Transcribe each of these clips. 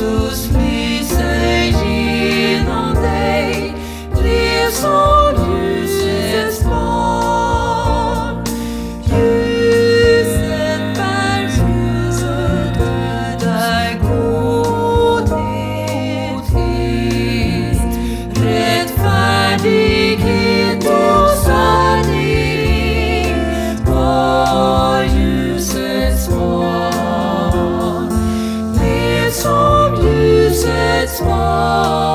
Jesus. small.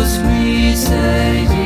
We say.